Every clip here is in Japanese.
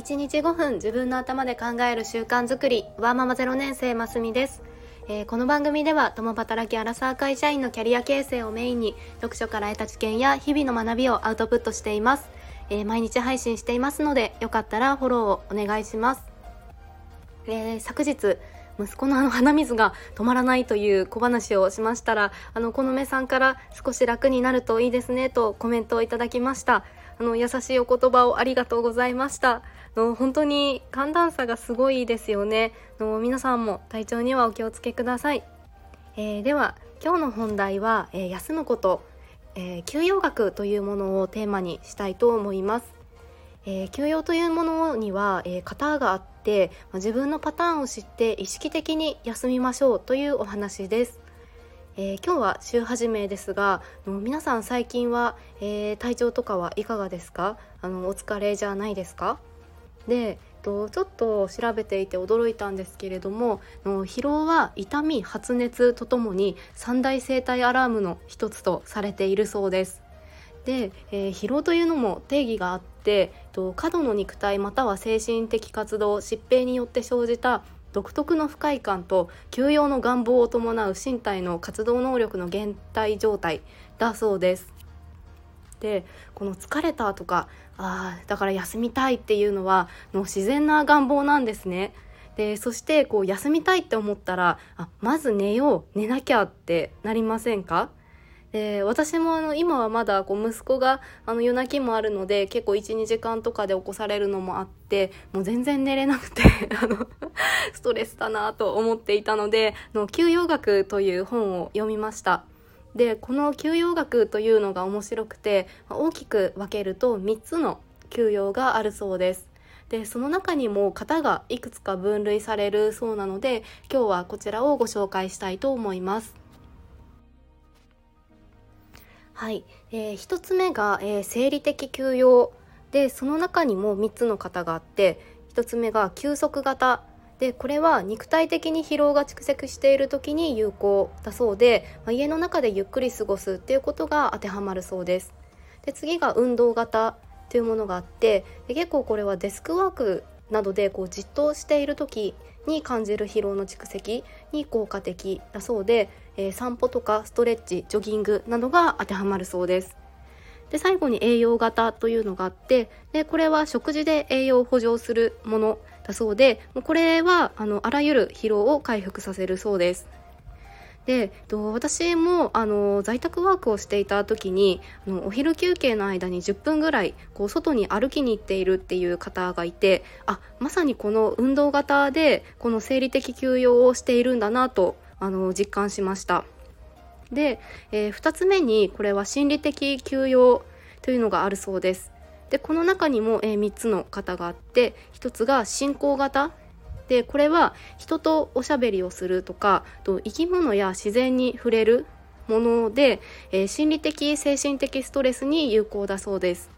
1日5分自分の頭で考える習慣づくり。ワーママ0年生ますみです、えー、この番組では共働きアラサー会社員のキャリア形成をメインに読書から得た知見や日々の学びをアウトプットしています、えー、毎日配信していますのでよかったらフォローをお願いします、えー、昨日息子のあの鼻水が止まらないという小話をしましたらあのこの目さんから少し楽になるといいですねとコメントをいただきました。あの優しいお言葉をありがとうございました。の本当に寒暖差がすごいですよね。の皆さんも体調にはお気をつけください、えー、では今日の本題は、えー、休むこと、えー、休養学というものをテーマにしたいと思います、え休養というものには、え型があって、ま自分のパターンを知って意識的に休みましょうというお話です。えー、今日は週始めですが皆さん最近は、えー、体調とかはいかがですか？あのお疲れじゃないですか？でとちょっと調べていて驚いたんですけれどもの疲労は痛み発熱とともに三大生態アラームの一つとされているそうです。で、えー、疲労というのも定義があってと過度の肉体または精神的活動疾病によって生じた独特の不快感と休養の願望を伴う身体の活動能力の減退状態だそうです。でこの疲れたとかあだから休みたいっていうのはの自然な願望なんですね。でそしてこう休みたいって思ったらあまず寝よう寝なきゃってなりませんか？で私もあの今はまだこう息子があの夜泣きもあるので結構12時間とかで起こされるのもあってもう全然寝れなくて あのストレスだなと思っていたのでの休養学という本を読みました。でこの休養学というのが面白くて大きく分けると3つの休養があるそうです。でその中にも型がいくつか分類されるそうなので今日はこちらをご紹介したいと思います。はい、えー、1つ目が、えー、生理的休養。でその中にも3つの型があって1つ目が休息型。でこれは肉体的に疲労が蓄積している時に有効だそうで、まあ、家の中でゆっくり過ごすっていうことが当てはまるそうです。で次が運動型というものがあって結構これはデスクワークなどでこうじっとしている時に感じる疲労の蓄積に効果的だそうで、え、散歩とかストレッチジョギングなどが当てはまるそうです。で最後に栄養型というのがあってでこれは食事で栄養を補助するものだそうでもうこれはあのあらゆる疲労を回復させるそうです。で私もあの在宅ワークをしていた時にあのお昼休憩の間に10分ぐらいこう外に歩きに行っているっていう方がいてあまさにこの運動型でこの生理的休養をしているんだなとあの実感しました。で、えー、2つ目にこれは心理的休養というのがあるそうです。でこの中にも、えー、3つの型があって1つが進行型でこれは人とおしゃべりをするとかと生き物や自然に触れるもので、えー、心理的精神的ストレスに有効だそうです。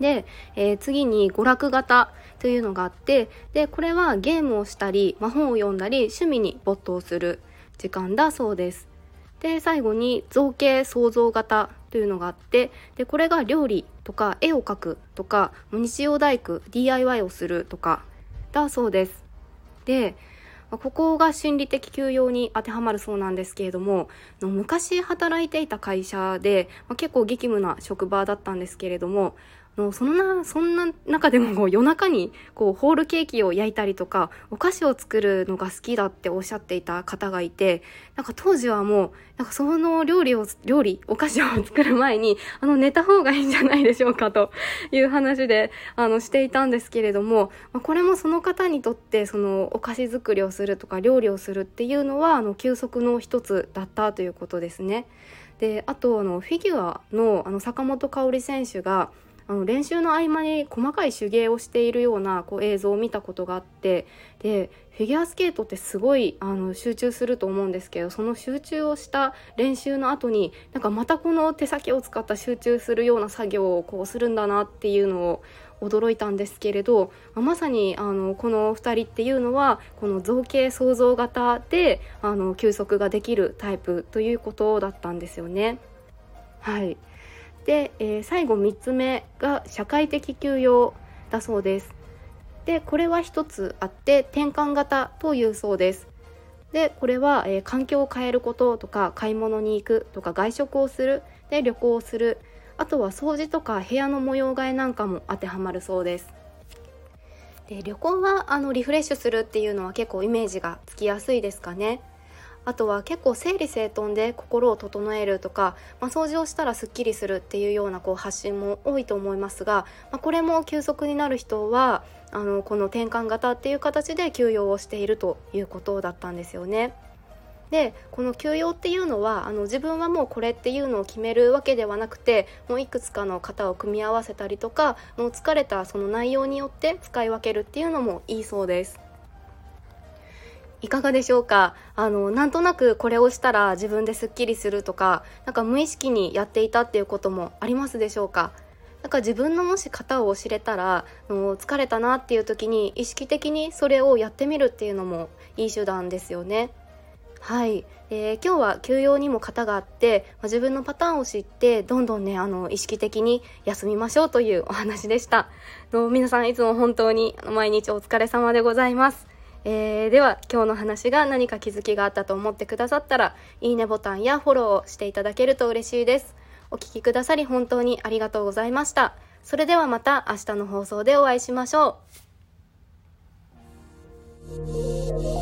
で、えー、次に娯楽型というのがあってでこれはゲームをしたり、まあ、本を読んだり趣味に没頭する時間だそうです。で最後に造形創造型というのがあってでこれが料理とか絵を描くとか日曜大工 DIY をするとかだそうです。でここが心理的休養に当てはまるそうなんですけれども昔働いていた会社で、まあ、結構激務な職場だったんですけれどものそんなそんな中でも夜中にこうホールケーキを焼いたりとかお菓子を作るのが好きだっておっしゃっていた方がいてなんか当時はもうなんかその料理を料理お菓子を作る前にあの寝た方がいいんじゃないでしょうかという話であのしていたんですけれども、まあ、これもその方にとってそのお菓子作りをするとか料理をするっていうのはあの休息の一つだったということですね。であとあのフィギュアのあの坂本花織選手があの練習の合間に細かい手芸をしているようなこう映像を見たことがあってでフィギュアスケートってすごいあの集中すると思うんですけどその集中をした練習の後になんかまたこの手先を使った集中するような作業をこうするんだなっていうのを驚いたんですけれどまさにあのこの2人っていうのはこの造形創造型であの休息ができるタイプということだったんですよね。はいで、えー、最後3つ目が社会的休養だそうです。でこれは一つあって転換型というそうです。でこれは、えー、環境を変えることとか買い物に行くとか外食をする。で旅行をする。あとは掃除とか部屋の模様替えなんかも当てはまるそうです。で旅行はあのリフレッシュするっていうのは結構イメージがつきやすいですかね。あとは結構整理整頓で心を整えるとか、まあ、掃除をしたらすっきりするっていうようなこう発信も多いと思いますが、まあ、これも休息になる人はあのこの転換型っていう形で休養をしているということだったんですよね。でこの休養っていうのはあの自分はもうこれっていうのを決めるわけではなくてもういくつかの型を組み合わせたりとかもう疲れたその内容によって使い分けるっていうのもいいそうです。いかがでしょうか？あのなんとなくこれをしたら自分ですっきりするとかなんか無意識にやっていたっていうこともありますでしょうか？なんか自分のもし型を知れたらの疲れたなっていう時に意識的にそれをやってみるっていうのもいい手段ですよね。はい、えー、今日は休養にも型があって、ま、自分のパターンを知ってどんどんねあの意識的に休みましょうというお話でした。の皆さんいつも本当に毎日お疲れ様でございます。えー、では今日の話が何か気づきがあったと思ってくださったらいいねボタンやフォローをしていただけると嬉しいです。お聴きくださり本当にありがとうございました。それではまた明日の放送でお会いしましょう。